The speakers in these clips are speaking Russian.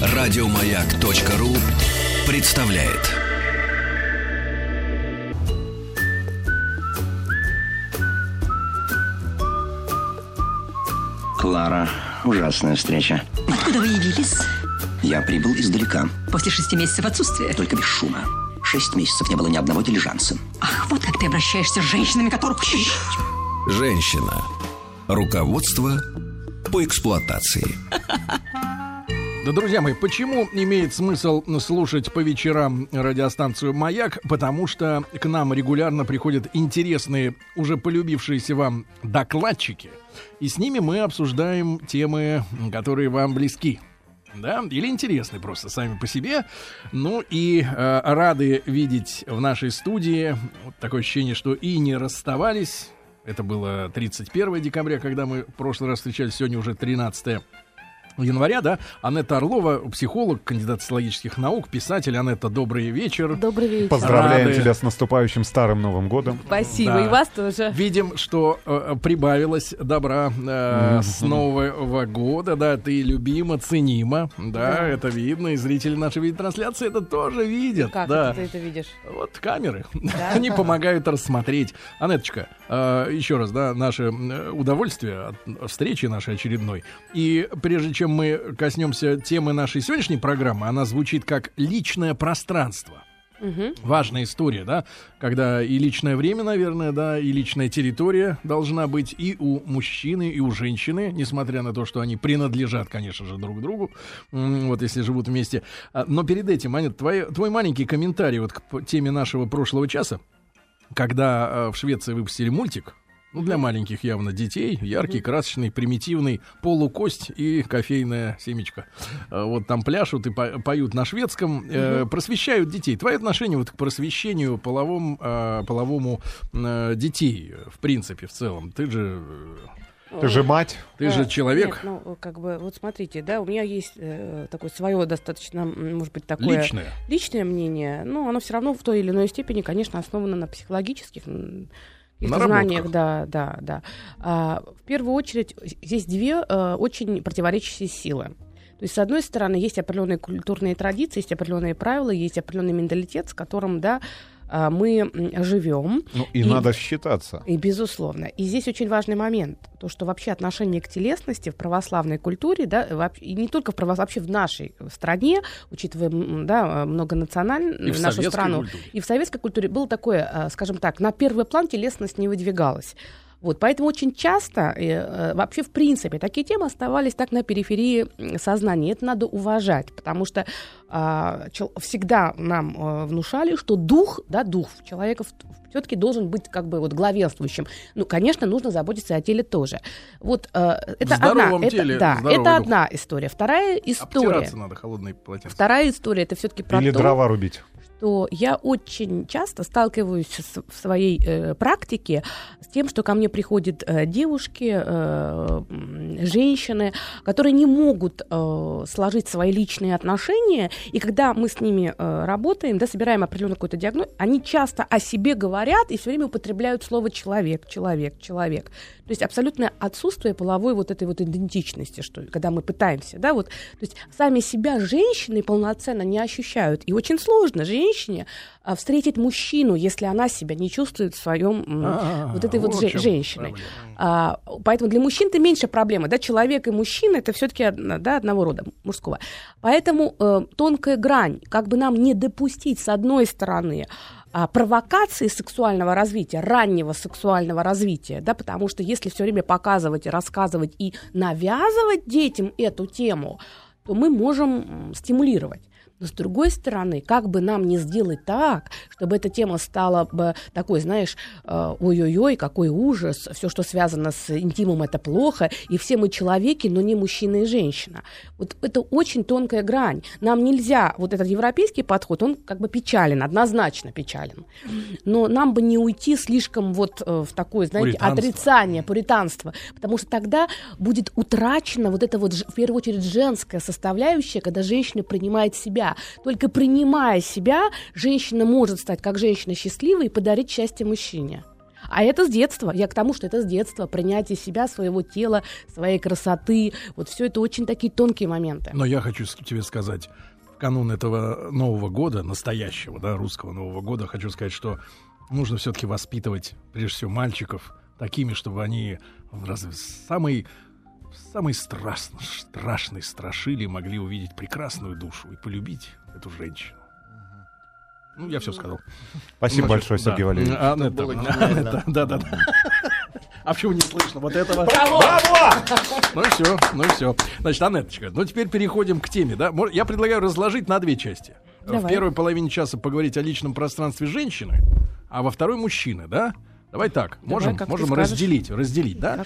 Радиомаяк.ру представляет. Клара, ужасная встреча. Откуда вы явились? Я прибыл издалека, После шести месяцев отсутствия. только без шума. Шесть месяцев не было ни одного дилижанса. Ах, вот как ты обращаешься с женщинами, которых... Женщина. Руководство по эксплуатации. Да, друзья мои, почему имеет смысл слушать по вечерам радиостанцию «Маяк»? Потому что к нам регулярно приходят интересные, уже полюбившиеся вам докладчики. И с ними мы обсуждаем темы, которые вам близки. Да, или интересны просто сами по себе. Ну и э, рады видеть в нашей студии вот такое ощущение, что и не расставались. Это было 31 декабря, когда мы в прошлый раз встречались, сегодня уже 13 января, да. Анетта Орлова, психолог, кандидат социологических наук, писатель. Анетта, добрый вечер. Добрый вечер. Поздравляем Рады. тебя с наступающим Старым Новым годом. Спасибо. Да. И вас тоже. Видим, что э, прибавилось добра э, с нового года, да, ты любима, ценима, да, это видно, и зрители нашей видеотрансляции это тоже видят, Как да. это ты это видишь? Вот камеры, они помогают рассмотреть. Анеточка, э, еще раз, да, наше э, удовольствие от встречи нашей очередной. И прежде чем мы коснемся темы нашей сегодняшней программы, она звучит как личное пространство. Мгм. Важная история, да, когда и личное время, наверное, да, и личная территория должна быть и у мужчины, и у женщины, несмотря на то, что они принадлежат, конечно же, друг другу, вот если живут вместе. А, Но перед этим, Аня, твой, твой маленький комментарий вот к теме нашего прошлого часа, когда э, в Швеции выпустили мультик, ну, для маленьких явно детей, яркий, красочный, примитивный, полукость и кофейная семечка. Э, Вот там пляшут и по- поют на шведском, э, просвещают детей. Твое отношение вот к просвещению половом, э, половому э, детей, в принципе, в целом. Ты же, Ты же мать. ты же человек Нет, ну, как бы, вот смотрите, да, у меня есть э, такое свое достаточно, может быть, такое... личное. Личное мнение, но оно все равно в той или иной степени, конечно, основано на психологических каких-то Наработках. знаниях, да, да, да. А, в первую очередь, здесь две э, очень противоречащие силы. То есть, с одной стороны, есть определенные культурные традиции, есть определенные правила, есть определенный менталитет, с которым, да, а, мы м, живем. Ну, и, И- надо считаться. И безусловно. И здесь очень важный момент, то, что вообще отношение к телесности в православной культуре, да, вообще- и не только в правос- вообще в нашей стране, учитывая, да, многонациональную И в нашу страну, культуре. и в советской культуре было такое, э, скажем так, на первый план телесность не выдвигалась. Вот, поэтому очень часто, э, э, вообще в принципе, такие темы оставались так на периферии сознания. Это надо уважать, потому что а, чел- всегда нам э, внушали, что дух, да, дух человека все-таки должен быть как бы вот главенствующим. Ну, конечно, нужно заботиться о теле тоже. Вот э, это одна, теле это, да, это дух. одна история. Вторая история. Обтираться надо холодной полотенцем. Вторая история это все-таки про Или то, дрова рубить. Что я очень часто сталкиваюсь с- в своей э, практике с тем, что ко мне приходят э, девушки, э, женщины, которые не могут э, сложить свои личные отношения, и когда мы с ними э, работаем, да, собираем определенную какую-то диагноз, они часто о себе говорят и все время употребляют слово человек, человек, человек. То есть абсолютное отсутствие половой вот этой вот идентичности, что когда мы пытаемся, да, вот, то есть сами себя женщины полноценно не ощущают, и очень сложно женщине а, встретить мужчину, если она себя не чувствует в своем м, А, вот этой вот, вот же- женщиной. А, поэтому для мужчин это меньше проблема, да, человек и мужчина это все-таки да, одного рода мужского. Поэтому э, тонкая грань, как бы нам не допустить с одной стороны а, провокации сексуального развития, раннего сексуального развития, да, потому что если все время показывать, рассказывать и навязывать детям эту тему, то мы можем стимулировать. Но с другой стороны, как бы нам не сделать так, чтобы эта тема стала бы такой, знаешь, э, ой-ой-ой, какой ужас, все, что связано с интимом, это плохо, и все мы человеки, но не мужчина и женщина. Вот это очень тонкая грань. Нам нельзя, вот этот европейский подход, он как бы печален, однозначно печален. Но нам бы не уйти слишком вот э, в такое, знаете, Пуританство. отрицание, пуританство, потому что тогда будет утрачена вот эта вот, в первую очередь, женская составляющая, когда женщина принимает себя. Только принимая себя, женщина может стать как женщина счастливой и подарить счастье мужчине. А это с детства. Я к тому, что это с детства. Принятие себя, своего тела, своей красоты. Вот все это очень такие тонкие моменты. Но я хочу тебе сказать, в канун этого Нового года, настоящего, да, русского Нового года, хочу сказать, что нужно все-таки воспитывать, прежде всего, мальчиков такими, чтобы они в самый, в самый страшный, страшный страшили могли увидеть прекрасную душу и полюбить эту женщину. Ну, я все сказал. Спасибо Ну, большое, да. Сергей Валерьевич. А, Это это- было. Да, да, да. А почему не слышно вот этого? Браво! Ну и все, ну и все. Значит, Анеточка, ну теперь переходим к теме, да? Я предлагаю разложить на две части. В Давай. первой половине часа поговорить о личном пространстве женщины, а во второй мужчины, да? Давай так, можем, ты можем скажешь. разделить, разделить, да?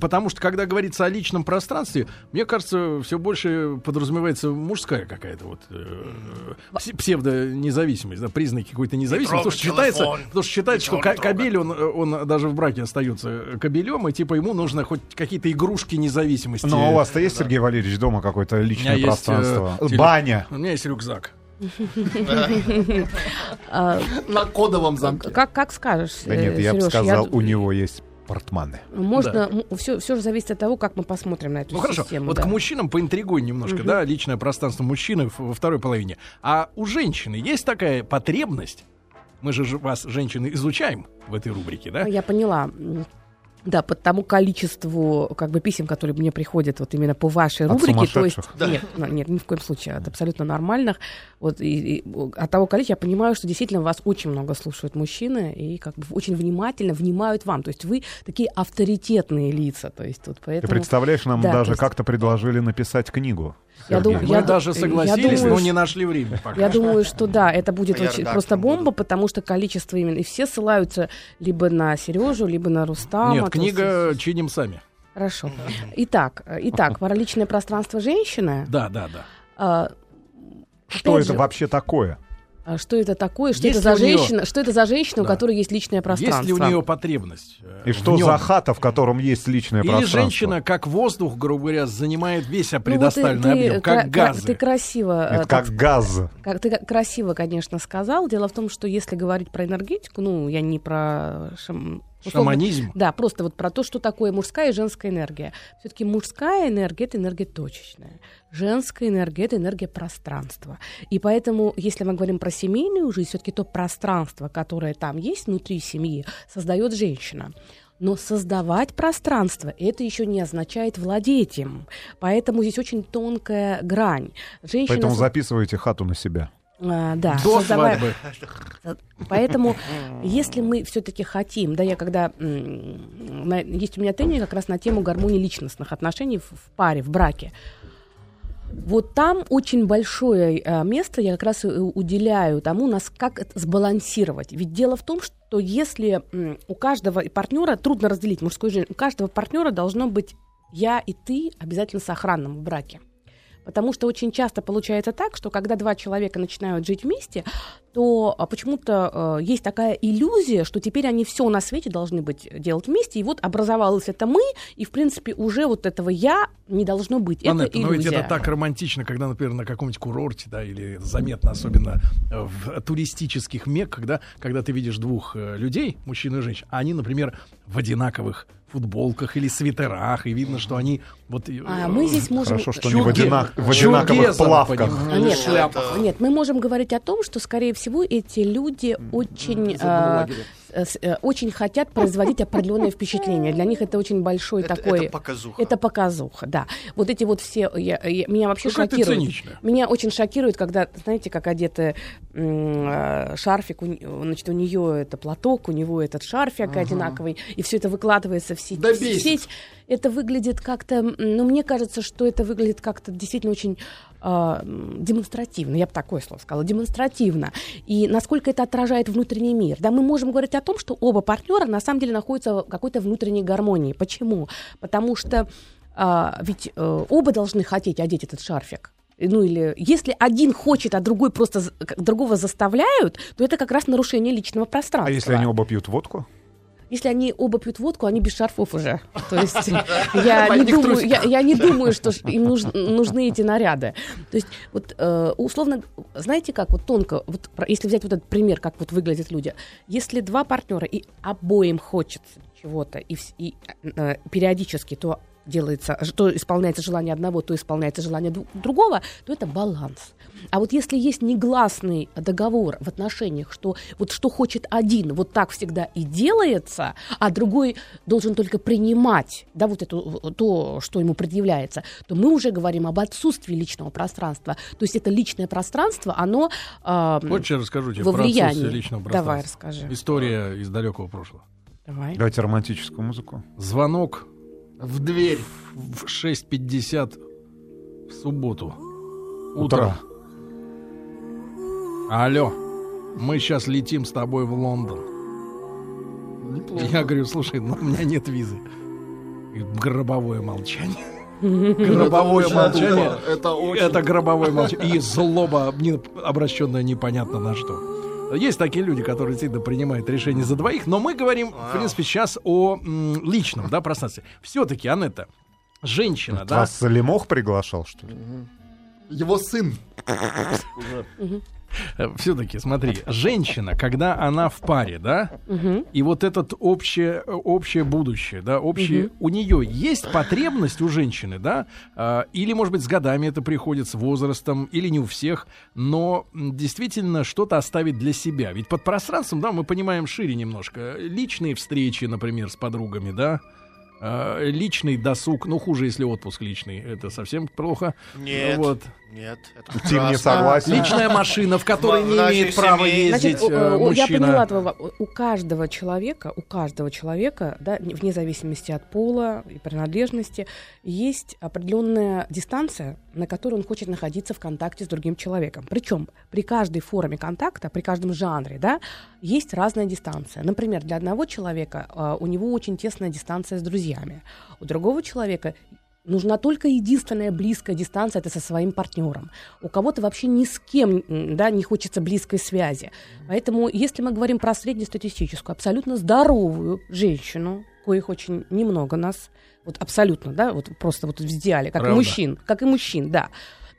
Потому что, когда говорится о личном пространстве, мне кажется, все больше подразумевается мужская какая-то вот э, пс- псевдонезависимость, да, признаки какой-то независимости. Потому что считается, потому что, считается, что ка- кобель, он, э, он даже в браке остается кобелем, и типа ему нужно хоть какие-то игрушки независимости. Но Ну, у вас-то есть, Сергей Валерьевич, дома какое-то личное есть, э, пространство? Баня. У меня есть рюкзак. На кодовом замке. как, как скажешь, Да нет, э, я бы сказал, у него есть портманы. Можно, все, все же зависит от того, как мы посмотрим на эту Ну хорошо, систему. вот да. к мужчинам поинтригуй немножко, да, личное пространство мужчины во второй половине. А у женщины есть такая потребность? Мы же вас, женщины, изучаем в этой рубрике, да? Я поняла. Да, по тому количеству как бы писем, которые мне приходят вот именно по вашей От рубрике, то есть сумасшедших? нет, ну, нет, ни в коем случае, от абсолютно нормальных. Вот и, и от того количества я понимаю, что действительно вас очень много слушают мужчины и как бы очень внимательно внимают вам. То есть вы такие авторитетные лица, то есть вот Ты поэтому. представляешь, нам Да, даже есть- как-то предложили написать книгу. Я дум- Мы я даже ду- я согласились, думаю, но не нашли времени пока. Я думаю, что да, это будет очень просто бомба, буду. потому что количество именно и все ссылаются либо на Сережу, либо на Рустама. Нет, книга чиним сами. Хорошо. Итак, э, итак, про личное пространство женщины. Да, да, да. А, Что это же, вообще такое? а что это такое? Что Есть это за у женщина? Что это за женщина, у Да. которой есть личное пространство? Есть ли у нее потребность? э, И что нём? за хата, в котором есть личное Или пространство? женщина, как воздух, грубо говоря, занимает весь Ну, вот ты- предоставленный ты объем, кра- как газы. Ты красиво, э, Это так как газ. Как ты красиво, конечно, сказал. Дело в том, что если говорить про энергетику, ну, я не про шам- условно- Шаманизм. Да, просто вот про то, что такое мужская и женская энергия. Все-таки мужская энергия это энергия точечная. Женская энергия это энергия пространства. И поэтому, если мы говорим про семейную жизнь, все-таки то пространство, которое там есть внутри семьи, создает женщина. Но создавать пространство это еще не означает владеть им. Поэтому здесь очень тонкая грань. Женщина Поэтому записывайте хату на себя. А, да, До создавая- свадьбы. Поэтому, если мы все-таки хотим, да, я когда есть у меня тренинг как раз на тему гармонии личностных отношений в, в паре, в браке. Вот там очень большое э, место я как раз и уделяю тому, нас как это сбалансировать. Ведь дело в том, что если у каждого партнера трудно разделить и женский, у каждого партнера должно быть я и ты обязательно сохранным в браке. Потому что очень часто получается так, что когда два человека начинают жить вместе, то а, почему-то э, есть такая иллюзия, что теперь они все на свете должны быть делать вместе, и вот образовалось это мы, и в принципе уже вот этого я не должно быть. Это Анетта, но ведь иллюзия. это так романтично, когда, например, на каком-нибудь курорте, да, или заметно, особенно э, в туристических мекках, да, когда ты видишь двух э, людей, мужчину и женщину, а они, например, в одинаковых футболках или свитерах, и видно, что они вот... э, А мы здесь можем... Хорошо, что не в, Чуге- одинак- в одинаковых плавках. Нет, шляпах. нет, мы можем говорить о том, что, скорее всего, эти люди очень, одного э, очень хотят производить определенное впечатление. Для них это очень большой Это- такой... это показуха. Это показуха, да. Вот эти вот все... я- я- меня вообще Какая ты шокирует. Меня очень шокирует, когда, знаете, как одеты э, шарфик, у, значит, у нее это платок, у него этот шарфик одинаковый, и все это выкладывается в сеть. Да в сеть. Это выглядит как-то, ну, мне кажется, что это выглядит как-то действительно очень м, демонстративно, я бы такое слово сказала, демонстративно. И насколько это отражает внутренний мир. Да, мы можем говорить о том, что оба партнера на самом деле находятся в какой-то внутренней гармонии. Почему? Потому что а, ведь э, оба должны хотеть одеть этот шарфик. Ну или если один хочет, а другой просто другого заставляют, то это как раз нарушение личного пространства. А если они оба пьют водку? Если они оба пьют водку, они без шарфов уже. То есть я не думаю, я, я не думаю, что им нуж- нужны эти наряды. То есть вот э, условно, знаете как, вот тонко, вот если взять вот этот пример, как вот выглядят люди. Если два партнера и обоим хочется чего-то, и, и, э, периодически то делается, ж- то исполняется желание одного, то исполняется желание другого, то это баланс. А вот если есть негласный договор в отношениях, что вот что хочет один, вот так всегда и делается, а другой должен только принимать, да, вот это то, что ему предъявляется, то мы уже говорим об отсутствии личного пространства. То есть это личное пространство, оно а, Хочешь, я расскажу тебе во про отсутствие личного пространства? Давай, расскажи. История из далекого прошлого. Давай. Давайте романтическую музыку. Звонок В дверь. в 6.50 в субботу. Утро. Алло, мы сейчас летим с тобой в Лондон. Неплохо. Я говорю, слушай, ну, у меня нет визы. И гробовое молчание. Гробовое молчание. Это очень Это гробовое молчание. И злоба, обращенная непонятно на что. Есть такие люди, которые действительно принимают решения за двоих, но мы говорим, в принципе, сейчас о м, личном да, пространстве. Все-таки, Анетта, женщина, да, Вас Лемох приглашал, что ли? Его сын. Все-таки, смотри, женщина, когда она в паре, да, Мгм. и вот этот общее, общее будущее, да, общее, у нее есть потребность у женщины, да, а, или, может быть, с годами это приходит, с возрастом, или не у всех, но действительно что-то оставить для себя. Ведь под пространством, да, мы понимаем шире немножко. Личные встречи, например, с подругами, да, а, личный досуг, ну, хуже, если отпуск личный, это совсем плохо. Нет, Вот. нет, это Тим не согласен. Личная машина, в которой В не имеет права ездить Значит, э, о- о, я мужчина. поняла. У каждого человека, у каждого человека, да, не- вне зависимости от пола и принадлежности, есть определенная дистанция, на которой он хочет находиться в контакте с другим человеком. Причем при каждой форме контакта, при каждом жанре, да, есть разная дистанция. Например, для одного человека а, у него очень тесная дистанция с друзьями, у другого человека Нужна только единственная близкая дистанция, это со своим партнером. У кого-то вообще ни с кем да, не хочется близкой связи. Поэтому, если мы говорим про среднестатистическую, абсолютно здоровую женщину, коих очень немного нас, вот абсолютно, да, вот просто вот в идеале, как Правда. и мужчин, как и мужчин, да,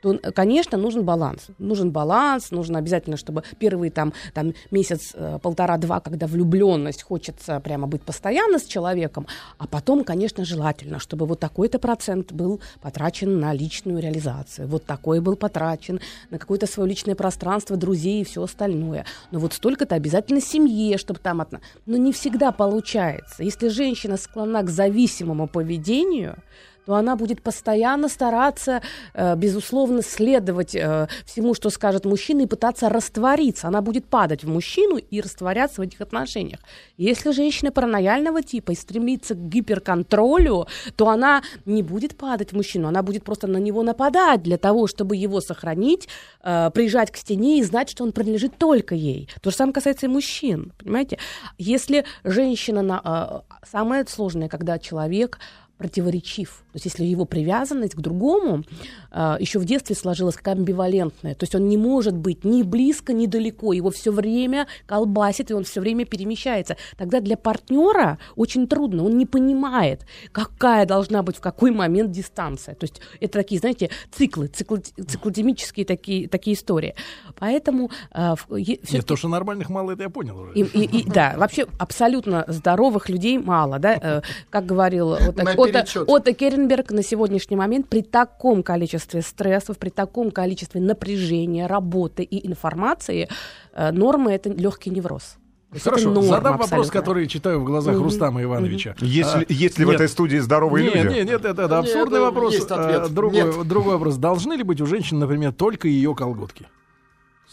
то, э, конечно, нужен баланс. Нужен баланс, нужно обязательно, чтобы первые там, там месяц, э, полтора-два, когда влюбленность, хочется прямо быть постоянно с человеком, а потом, конечно, желательно, чтобы вот такой-то процент был потрачен на личную реализацию, вот такой был потрачен на какое-то свое личное пространство, друзей и все остальное. Но вот столько-то обязательно семье, чтобы там... Отно... Но не всегда получается. Если женщина склонна к зависимому поведению, то она будет постоянно стараться, э, безусловно, следовать э, всему, что скажет мужчина, и пытаться раствориться. Она будет падать в мужчину и растворяться в этих отношениях. Если женщина паранояльного типа и стремится к гиперконтролю, то она не будет падать в мужчину, она будет просто на него нападать для того, чтобы его сохранить, э, приезжать к стене и знать, что он принадлежит только ей. То же самое касается и мужчин, понимаете? Если женщина... На, самое сложное, когда человек противоречив. То есть если его привязанность к другому э, еще в детстве сложилась как амбивалентная, то есть он не может быть ни близко, ни далеко, его все время колбасит, и он все время перемещается. Тогда для партнера очень трудно, он не понимает, какая должна быть в какой момент дистанция. То есть это такие, знаете, циклы, циклы циклодемические такие, такие истории. Поэтому э, в- е- Нет, то, что нормальных мало, это я понял уже. и, и- и- да, вообще абсолютно здоровых людей мало, да, Э, как говорил Отто, Отто. Отто Керенберг на сегодняшний момент при таком количестве стрессов, при таком количестве напряжения, работы и информации, э, норма это легкий невроз. Хорошо, норма задам вопрос, абсолютно. который читаю в глазах Мгм. Рустама Ивановича. Есть, ли- А, есть ли в нет. этой студии здоровые нет, люди? нет, нет, это, это Нет, абсурдный это вопрос. есть ответ. А, другой, Нет. другой вопрос. Должны ли быть у женщин, например, только ее колготки?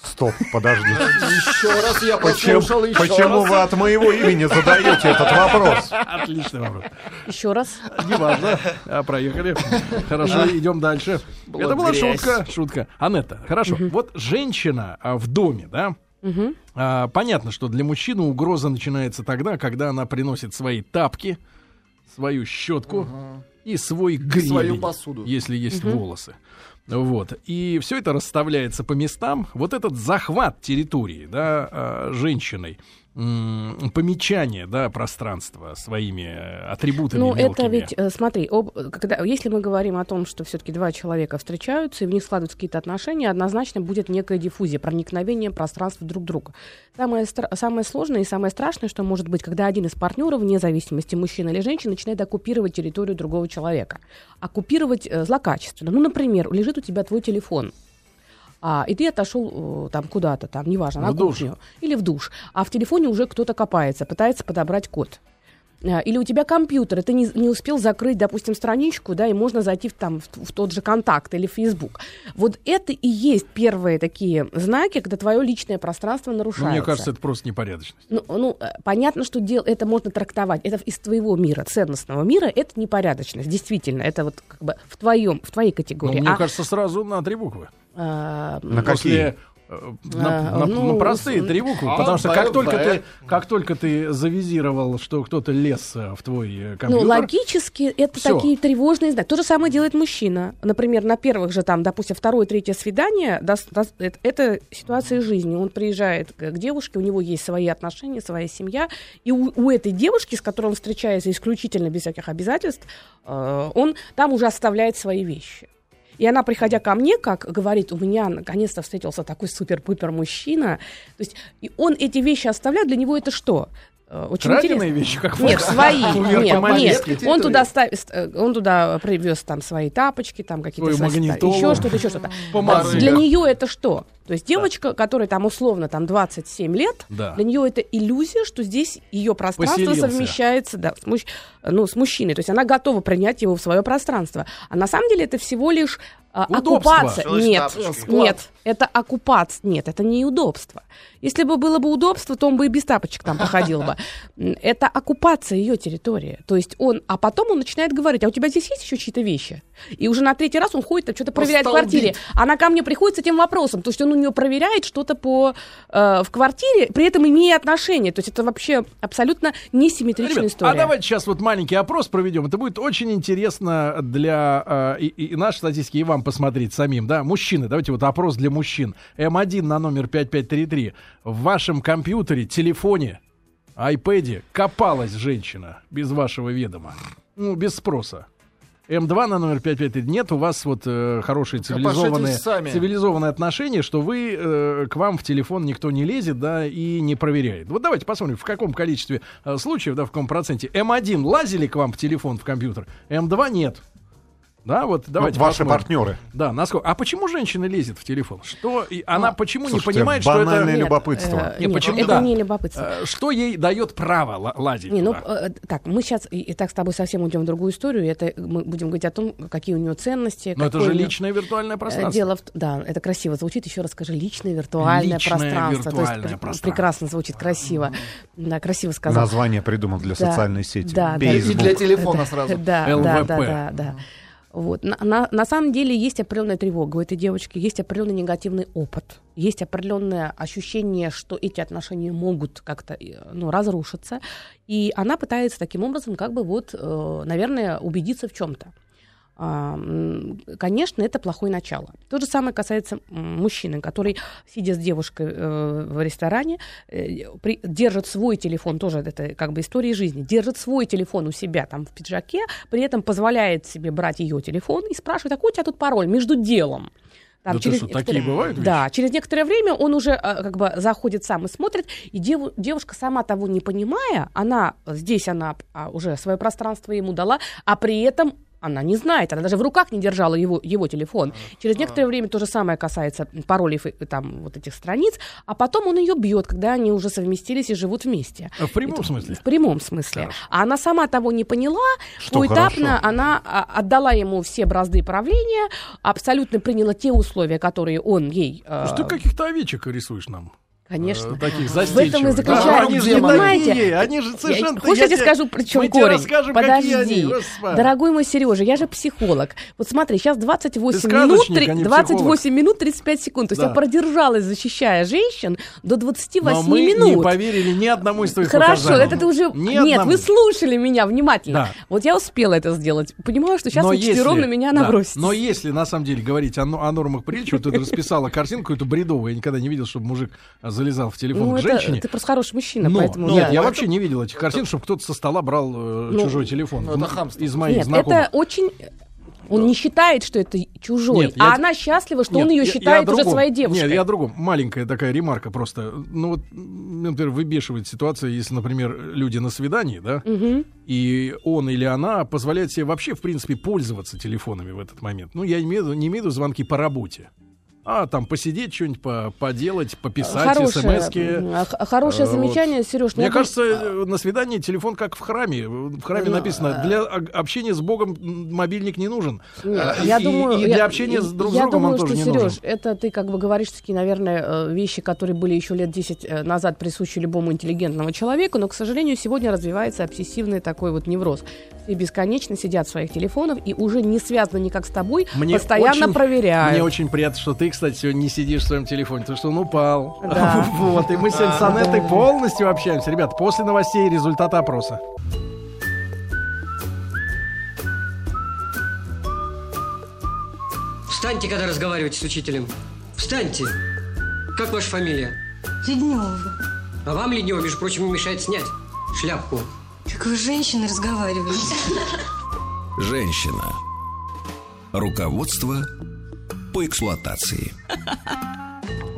Стоп, подождите. Еще раз я Почему, послушал, еще почему раз. вы от моего имени задаете этот вопрос? Отличный вопрос. Еще раз. Неважно. А, проехали. Хорошо, идем дальше. Это была грязь. шутка. Шутка. Анетта, хорошо. Вот женщина а, в доме, да? Мгм. А, понятно, что для мужчины угроза начинается тогда, когда она приносит свои тапки, свою щетку и свой гребень, Свою посуду. если есть волосы. Вот. И все это расставляется по местам. Вот этот захват территории, да, а, женщиной, помечание, да, пространства своими э, атрибутами Ну, это мелкими. ведь, э, смотри, об- когда, если мы говорим о том, что все-таки два человека встречаются, и в них складываются какие-то отношения, однозначно будет некая диффузия, проникновение пространства друг друга. Самое, самое сложное и самое страшное, что может быть, когда один из партнеров, вне зависимости, мужчина или женщина, начинает оккупировать территорию другого человека. Оккупировать э, злокачественно. Ну, например, лежит у тебя твой телефон, а, и ты отошел э, там куда-то, там, неважно, на В душ. кухню или в душ, а в телефоне уже кто-то копается, пытается подобрать код. А, Или у тебя компьютер, и ты не, не успел закрыть, допустим, страничку, да, и можно зайти в, там, в, в тот же контакт или Facebook. Вот это и есть первые такие знаки, когда твое личное пространство Ну, нарушается. мне кажется, это просто непорядочность. Ну, ну, э, понятно, что дел, это можно трактовать. Это из твоего мира, ценностного мира, это непорядочность. Действительно, это вот как бы в твоем, в твоей Ну, категории. мне А, кажется, сразу на три буквы. А, На После, какие? э, на, А, на- ну, на простые три буквы, А, потому что Б, как только, Б. ты, как только ты завизировал, что кто-то лез э, в твой э, компьютер, Ну, логически это Всё. такие тревожные знаки. То же самое делает мужчина. Например, на первых же, там, допустим, второе, третье свидание, дос- это, это ситуация жизни. Он приезжает к, к девушке, у него есть свои отношения, своя семья, и у, у этой девушки, с которой он встречается исключительно без всяких обязательств, э, он там уже оставляет свои вещи. И она, приходя ко мне, как говорит, у меня наконец-то встретился такой супер-пупер мужчина. То есть и он эти вещи оставляет, для него это что? Э, Очень краденые интересно. вещи, как Нет, свои. Нет, нет. Он туда, ставит, ст- он туда привез там свои тапочки, там какие-то свои- магнитолу. еще что-то, еще что-то. Для нее это что? То есть девочка, которая там условно там 27 лет, Да. для нее это иллюзия, что здесь ее пространство Поселился. совмещается да, с, мужч- ну, с мужчиной. То есть она готова принять его в свое пространство. А на самом деле это всего лишь а, оккупация. Нет, тапочки. нет, это оккупация. Нет, это не удобство. Если бы было бы удобство, то он бы и без тапочек там походил бы. Это оккупация ее территории. То есть он, а потом он начинает говорить, а у тебя здесь есть еще чьи-то вещи? И уже на третий раз он ходит, там что-то проверяет в квартире. Она ко мне приходит с этим вопросом. То есть он нее проверяет что-то по, э, в квартире, при этом имея отношение. То есть это вообще абсолютно несимметричная Ребят, история. а давайте сейчас вот маленький опрос проведем. Это будет очень интересно для э, и, и нашей статистики, и вам посмотреть самим. Да, мужчины, давайте вот опрос для мужчин. М1 на номер 5533. В вашем компьютере, телефоне, айпэде копалась женщина без вашего ведома. Ну, без спроса. М2 на номер 553. Нет, у вас вот э, хорошие цивилизованные, цивилизованные отношения, что вы э, к вам в телефон никто не лезет, да, и не проверяет. Вот давайте посмотрим, в каком количестве э, случаев, да, в каком проценте. М1 лазили к вам в телефон, в компьютер, М2 нет. Да, вот Ну, давайте ваши посмотрим. партнеры. Да, насколько. А почему женщина лезет в телефон? Что и она почему не Слушайте, понимает, что банальное это любопытство. э, Не, нет, почему это да? не любопытство. э, что ей дает право ла- лазить? Не, ну, туда? э, так, мы сейчас и, и так с тобой совсем уйдем в другую историю. Это мы будем говорить о том, какие у нее ценности. Но это же личное виртуальное Э, пространство. Дело в... Да, это красиво звучит. Еще раз скажи, личное виртуальное Личное пространство. То есть виртуальное пр- пространство. прекрасно звучит, красиво. Да, красиво сказал. Название придумал для Да, социальной сети. да, да. И Facebook. для телефона сразу. Да, да, да, да. Вот. На, на- на самом деле есть определенная тревога у этой девочки, есть определенный негативный опыт, есть определенное ощущение, что эти отношения могут как-то э, ну, разрушиться, и она пытается таким образом, как бы вот, э, наверное, убедиться в чем-то. А, Конечно, это плохое начало. То же самое касается мужчины, который, сидя с девушкой э, в ресторане, э, держит свой телефон, тоже это как бы история жизни, держит свой телефон у себя там в пиджаке, при этом позволяет себе брать ее телефон и спрашивает, а какой у тебя тут пароль между делом? Там, Да ты что, такие бывают вещи? Да, через некоторое время он уже э, как бы заходит сам и смотрит, и деву- девушка сама того не понимая, она здесь она а, уже свое пространство ему дала, а при этом она не знает, она даже в руках не держала его, его телефон. Через некоторое время то же самое касается паролей и, там вот этих страниц, а потом он ее бьет, когда они уже совместились и живут вместе. В прямом смысле? В прямом смысле. А она сама того не поняла, Что поэтапно хорошо. она а, отдала ему все бразды правления, абсолютно приняла те условия, которые он ей... э, Слушай, ты каких-то овечек рисуешь нам. Конечно. э, таких В этом и заключается, Да, они же не понимаете? такие, они же совершенно... Хочешь, я тебе тебе- скажу, при чем мы тебе корень? расскажем, Подожди. они. Дорогой мой Сережа, я же психолог. Вот смотри, сейчас 28 Ты минут, сказочник, три- а не 28 минут 35 секунд. То есть Да. я продержалась, защищая женщин до 28 Но мы минут. не поверили ни одному из твоих Хорошо, показаний. это ты уже... Ни Нет, одному. вы слушали меня внимательно. Да. Вот я успела это сделать. Понимаю, что сейчас Но вы четвером если- на меня да, наброситесь. Но если на самом деле говорить о, о нормах приличия, вот ты расписала картинку эту бредовую, я никогда не видел, чтобы мужик залезал в телефон Ну, к это- женщине. ты просто хороший мужчина, Но, поэтому... нет, да. я вообще не видел этих картин, чтобы кто-то со стола брал э, Ну, чужой телефон. ну, это хамство. Из моих Нет, знакомых. это очень... Он не считает, что это чужой, Нет, я- а она счастлива, что Нет, он ее я- я считает о уже другом. своей девушкой. Нет, я о другом. Маленькая такая ремарка просто. Ну вот, например, выбешивает ситуация, если, например, люди на свидании, да, Мгм. и он или она позволяет себе вообще, в принципе, пользоваться телефонами в этот момент. Ну, я имею в виду, не имею в виду звонки по работе. А там посидеть, что-нибудь по- поделать, пописать, Хорошее, смс-ки. хорошее Э, замечание, Сереж. Мне кажется, э, на свидании телефон как в храме. В храме Ну, написано, для общения с Богом мобильник не нужен. Нет, Э, я и, думаю, и для я- общения с друг с другом думаю, он тоже что, не Сереж, нужен. это ты как бы говоришь такие, наверное, э, вещи, которые были еще лет 10 э, назад присущи любому интеллигентному человеку, но, к сожалению, сегодня развивается обсессивный такой вот невроз. Все бесконечно сидят в своих телефонах и уже не связаны никак с тобой, постоянно очень- проверяют. Мне очень приятно, что ты, кстати, сегодня не сидишь в своем телефоне, потому что он упал. Да. Вот, и мы сегодня с Анеттой полностью общаемся. Ребят, после новостей результаты опроса. Встаньте, когда разговариваете с учителем. Встаньте. Как ваша фамилия? Леднева. А вам, Леднева, между прочим, не мешает снять шляпку. Как вы с женщиной разговариваете? Женщина. Руководство по эксплуатации.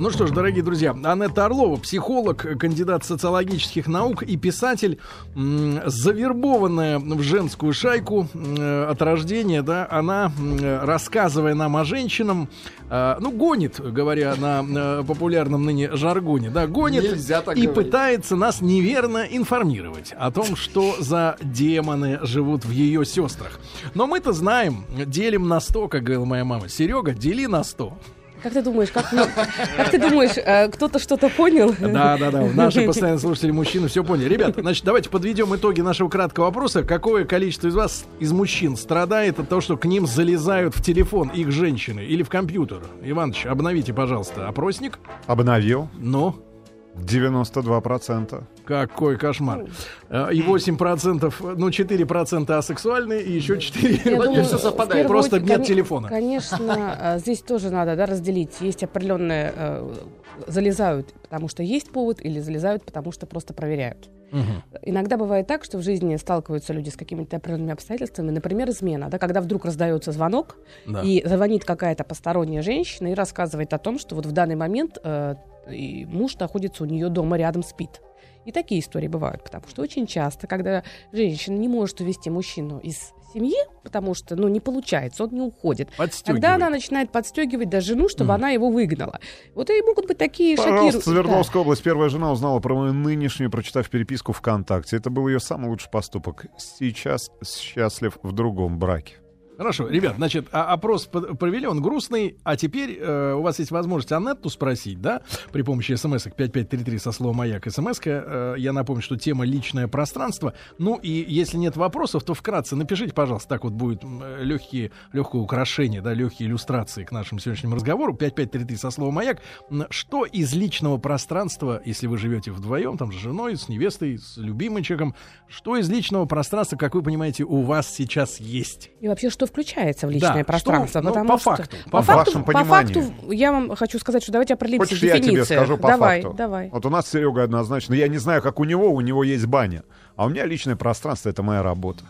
Ну что ж, дорогие друзья, Анетта Орлова, психолог, кандидат социологических наук и писатель, завербованная в женскую шайку от рождения, да, она, рассказывая нам о женщинам, э, ну, гонит, говоря на э, популярном ныне жаргоне, да, гонит Нельзя так и говорить. пытается нас неверно информировать о том, что за демоны живут в ее сестрах. Но мы-то знаем, делим на 100, как говорила моя мама. Серега, дели на 100. Как ты думаешь, как, ну, как ты думаешь, э, кто-то что-то понял? Да, да, да. Наши постоянные слушатели мужчины все поняли. Ребята, значит, давайте подведем итоги нашего краткого вопроса. Какое количество из вас, из мужчин, страдает от того, что к ним залезают в телефон их женщины или в компьютер? Иваныч, обновите, пожалуйста, опросник. Обновил. Ну, 92%. какой кошмар. Э, И 8%, ну, 4% асексуальные, и еще 4%. Я думаю, всё в совпадает. Просто очередь, нет телефона. Конечно, э, здесь тоже надо да, разделить. Есть определенные э, залезают, потому что есть повод, или залезают, потому что просто проверяют. Мгм. Иногда бывает так, что в жизни сталкиваются люди с какими-то определенными обстоятельствами, например, измена, да, когда вдруг раздается звонок, Да. и звонит какая-то посторонняя женщина и рассказывает о том, что вот в данный момент э, и муж находится у нее дома рядом спит. И такие истории бывают, потому что очень часто, когда женщина не может увести мужчину из семьи, потому что, ну, не получается, он не уходит. Тогда она начинает подстегивать даже жену, чтобы она его выгнала. Вот и могут быть такие Пожалуйста, шокирующие. Свердловская область. Первая жена узнала про мою нынешнюю, прочитав переписку ВКонтакте. Это был ее самый лучший поступок. Сейчас счастлив в другом браке. Хорошо, ребят, значит, опрос провели, он грустный, а теперь э, у вас есть возможность Анетту спросить, да, при помощи смс 5533 со словом «Маяк» смс э, Я напомню, что тема «Личное пространство». Ну и если нет вопросов, то вкратце напишите, пожалуйста, так вот будет легкие, легкое украшение, да, легкие иллюстрации к нашему сегодняшнему разговору. 5533 со словом «Маяк». Что из личного пространства, если вы живете вдвоем, там, с женой, с невестой, с любимым человеком, что из личного пространства, как вы понимаете, у вас сейчас есть? И вообще, что включается в личное Да, пространство? что, ну, потому по что, факту, По, по факту, вашему по пониманию. факту, я вам хочу сказать, что давайте определимся Хочешь, я тебе скажу по давай, факту? давай. Вот у нас Серега однозначно. Я не знаю, как у него, у него есть баня. А у меня личное пространство — это моя работа.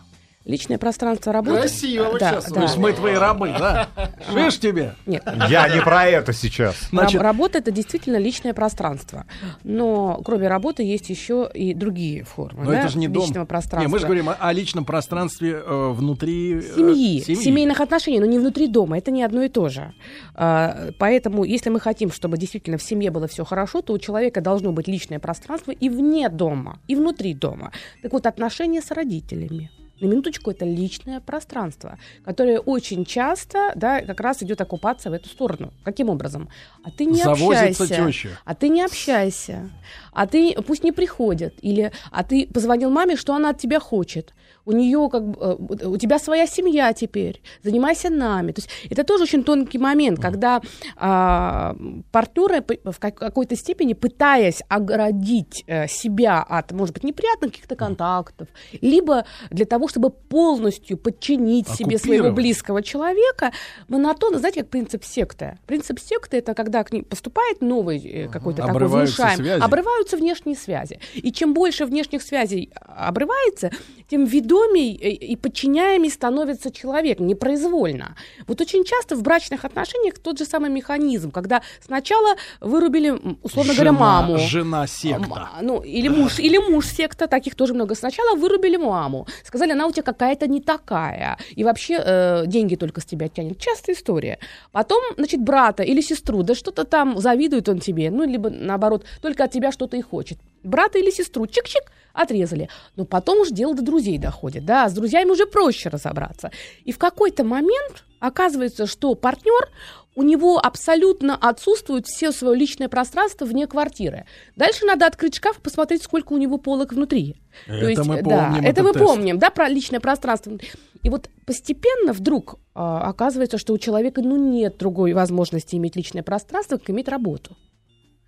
Личное пространство работы. Красиво вы да, сейчас да. То есть мы твои рабы, да? Видишь тебе? Нет, Я не про это сейчас. Значит- Раб- работа это действительно личное пространство. Но кроме работы есть еще и другие формы Но да, это же не дом. личного пространства. Не, мы же говорим о, о личном пространстве э, внутри э, семьи, семьи. семейных отношений, но не внутри дома. Это не одно и то же. А, Поэтому, если мы хотим, чтобы действительно в семье было все хорошо, то у человека должно быть личное пространство и вне дома, и внутри дома. Так вот, отношения с родителями. На минуточку, это личное пространство, которое очень часто, да, как раз идет оккупация в эту сторону. Каким образом? А ты не Завозится общайся. теща. А ты не общайся. А ты пусть не приходят. Или а ты позвонил маме, что она от тебя хочет. У нее как бы, э, у тебя своя семья теперь. Занимайся нами. То есть это тоже очень тонкий момент, когда а, партнеры в как- какой-то степени пытаясь оградить э, себя от, может быть, неприятных каких-то контактов, либо для того, чтобы полностью подчинить себе своего близкого человека, монотонно, знаете, как принцип секты. Принцип секты это когда к ним поступает новый э, какой-то такой связи. обрываются внешние связи. И чем больше внешних связей а, обрывается, тем ведомей э, и подчиняемый становится человек непроизвольно. Вот очень часто в брачных отношениях тот же самый механизм, когда сначала вырубили, условно говоря, Жена- маму. Жена секта. М, Ну, или муж, или муж секта, таких тоже много. Сначала вырубили маму, сказали, она у тебя какая-то не такая, и вообще э, деньги только с тебя тянет. Частая история. Потом, значит, брата или сестру, да что-то там завидует он тебе, ну, либо наоборот, только от тебя что-то и хочет. Брата или сестру, чик-чик, отрезали. Но потом уж дело до друзей доходит, да, с друзьями уже проще разобраться. И в какой-то момент оказывается, что партнер, у него абсолютно отсутствует все свое личное пространство вне квартиры. Дальше надо открыть шкаф и посмотреть, сколько у него полок внутри. Это мы да, помним, это этот мы тест. помним, да, про личное пространство. И вот постепенно вдруг а, оказывается, что у человека ну нет другой возможности иметь личное пространство, как иметь работу.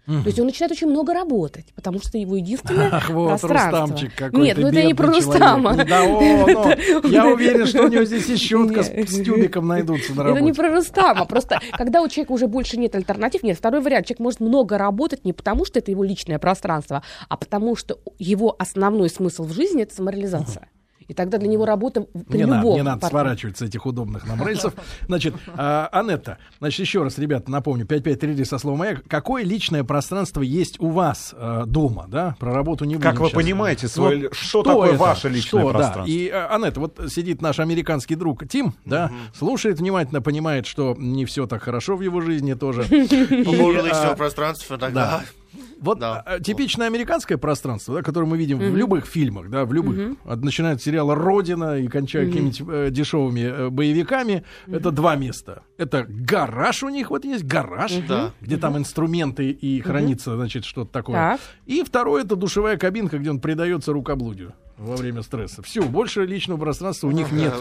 То есть он начинает очень много работать, потому что его единственное Ах, вот пространство. Рустамчик какой-то Нет, ну это не про Рустама. Да, о, ну, Это- я уверен, что у него здесь и щетка с, тюбиком найдутся на Это работе. не про Рустама. Просто когда у человека уже больше нет альтернатив, нет, второй вариант. Человек может много работать не потому, что это его личное пространство, а потому что его основной смысл в жизни это самореализация. И тогда для него работа при Не любом надо, не надо партнере. сворачивать с этих удобных нам рельсов. Значит, а, Анетта, значит, еще раз, ребята, напомню, 5533 со словом «Маяк». Какое личное пространство есть у вас а, дома, да? Про работу не Как будем вы сейчас. понимаете, свое ли- что такое это? ваше личное Что, да. пространство? И, а, Анетта, вот сидит наш американский друг Тим, да, слушает внимательно, понимает, что не все так хорошо в его жизни тоже. По И, поводу а, личного пространства тогда. Вот Да. а, типичное американское пространство, да, которое мы видим в любых фильмах, да, в любых, от начиная от сериала Родина и кончая какими-нибудь э, дешевыми э, боевиками, это два места. Это гараж у них, вот есть гараж, Да. где там инструменты и хранится, значит, что-то такое. Так. И второе это душевая кабинка, где он предается рукоблудию во время стресса. Все, больше личного пространства у них нет.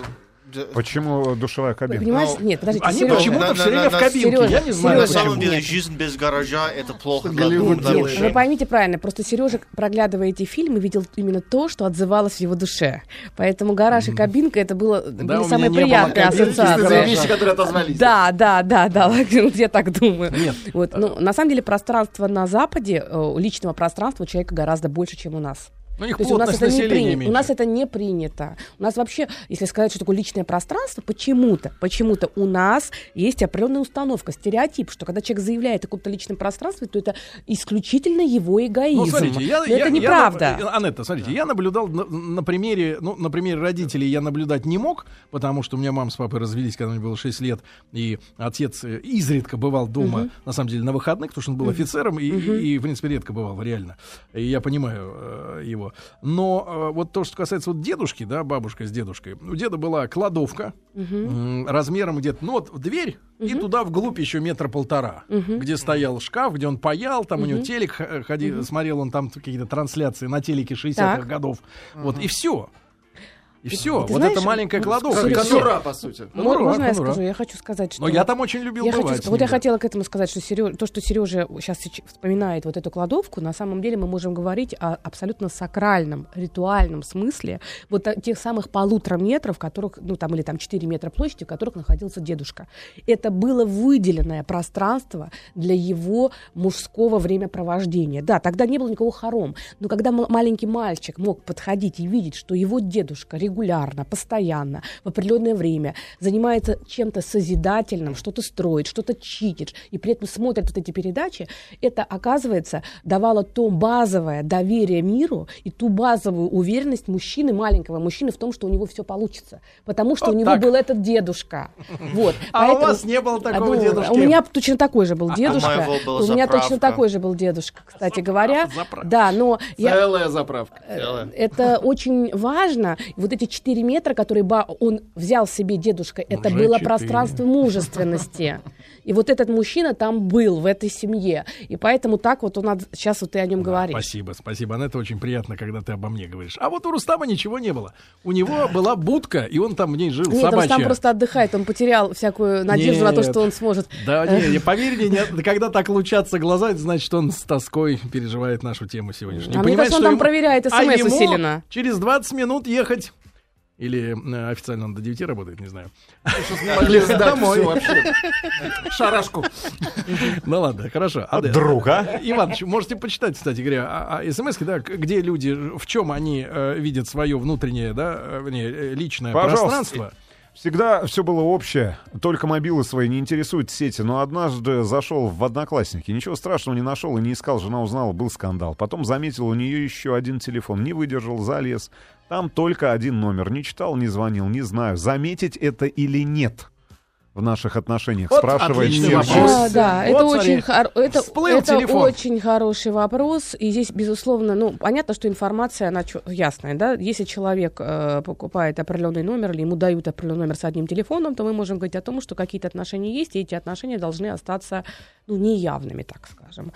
Почему душевая кабинка? Понимаешь? Ну, Нет, подождите, Они почему-то На- все время на- в кабинке. Я не знаю, На самом почему. деле, жизнь без гаража это плохо. Нет, вы поймите правильно, просто Сережа, проглядывая эти фильмы, видел именно то, что отзывалось в его душе. Поэтому гараж и кабинка это было, были самые приятные ассоциации. Вещи, которые отозвались. Да, да, да, да, я так думаю. Нет. Вот, ну, на самом деле пространство на Западе, э, личного пространства у человека гораздо больше, чем у нас. У них То есть у нас это не принято. У нас меньше. это не принято. У нас вообще, если сказать, что такое личное пространство, почему-то, почему-то у нас есть определенная установка, стереотип, что когда человек заявляет о каком-то личном пространстве, то это исключительно его эгоизм. Ну, смотрите, я, Но я- это я неправда. наб- Анетта, смотрите, я наблюдал на, на примере, ну, на примере родителей я наблюдать не мог, потому что у меня мама с папой развелись, когда мне было 6 лет, и отец э, изредка бывал дома, на самом деле, на выходных, потому что он был офицером, и, и, и, в принципе, редко бывал, реально. И я понимаю э, его. Но э, вот то, что касается вот дедушки, да, бабушка с дедушкой, у деда была кладовка м, размером где-то, ну, вот в дверь, и туда вглубь еще метра полтора, где стоял шкаф, где он паял, там у него телек х- ходи, смотрел он там какие-то трансляции на телеке 60-х Так. годов. Вот, и все. И все. ты вот знаешь, эта маленькая кладовка. Которая- конура, по сути. Ну, дурак, Можно я ну, дурак. скажу? Я хочу сказать, что... Но я там очень любил Я хочу, бывать. с вот я хотела к этому сказать, что Серё- то, что Сережа сейчас вспоминает вот эту кладовку, на самом деле мы можем говорить о абсолютно сакральном, ритуальном смысле вот тех самых полутора метров, которых, ну там или там 4 метра площади, в которых находился дедушка. Это было выделенное пространство для его мужского времяпровождения. Да, тогда не было никакого хором, но когда маленький мальчик мог подходить и видеть, что его дедушка регулярно, постоянно, в определенное время занимается чем-то созидательным, что-то строит, что-то читит, и при этом смотрит вот эти передачи, это, оказывается, давало то базовое доверие миру и ту базовую уверенность мужчины, маленького мужчины в том, что у него все получится. Потому что Вот у него так. был этот дедушка. Вот. А у Поэтому- вас не было такого ну, дедушки? У меня точно такой же был дедушка. моего была у меня заправка. точно такой же был дедушка, кстати говоря. заправка. Да, но я, Целая заправка. Целое. это очень важно. Вот эти эти 4 метра, которые он взял себе дедушка, это Уже было четыре. пространство мужественности. И вот этот мужчина там был, в этой семье. И поэтому так вот он сейчас вот ты о нем говоришь. Спасибо, спасибо. Это очень приятно, когда ты обо мне говоришь. А вот у Рустама ничего не было. У него была будка, и он там в ней жил, Нет, собачья. там просто отдыхает, он потерял всякую надежду на то, Нет. что он сможет. Да, не, не, поверь мне, нет, когда так лучатся глаза, это значит, он с тоской переживает нашу тему сегодняшнюю. А мне кажется, он там проверяет а СМС ему усиленно. через 20 минут ехать. Или э, официально он до 9 работает, не знаю. Не сдать Домой. вообще. Шарашку. Ну ладно, хорошо. А. Друг, а? Иван, ч- можете почитать, кстати говоря, а, а, смс да, где люди, в чем они э, видят свое внутреннее, да, э, э, личное Пожалуйста. пространство. Всегда все было общее, только мобилы свои не интересуют сети. Но однажды зашел в Одноклассники, ничего страшного не нашел и не искал, жена узнала, был скандал. Потом заметил у нее еще один телефон, не выдержал, залез. Там только один номер, не читал, не звонил, не знаю, заметить это или нет в наших отношениях, Вот спрашивает вопрос. А, да, Вот это смотри, очень, хор- это, всплыл это телефон. очень хороший вопрос. И здесь, безусловно, ну, понятно, что информация, она чё- ясная, да. Если человек э, покупает определенный номер или ему дают определенный номер с одним телефоном, то мы можем говорить о том, что какие-то отношения есть, и эти отношения должны остаться, ну, неявными, так скажем.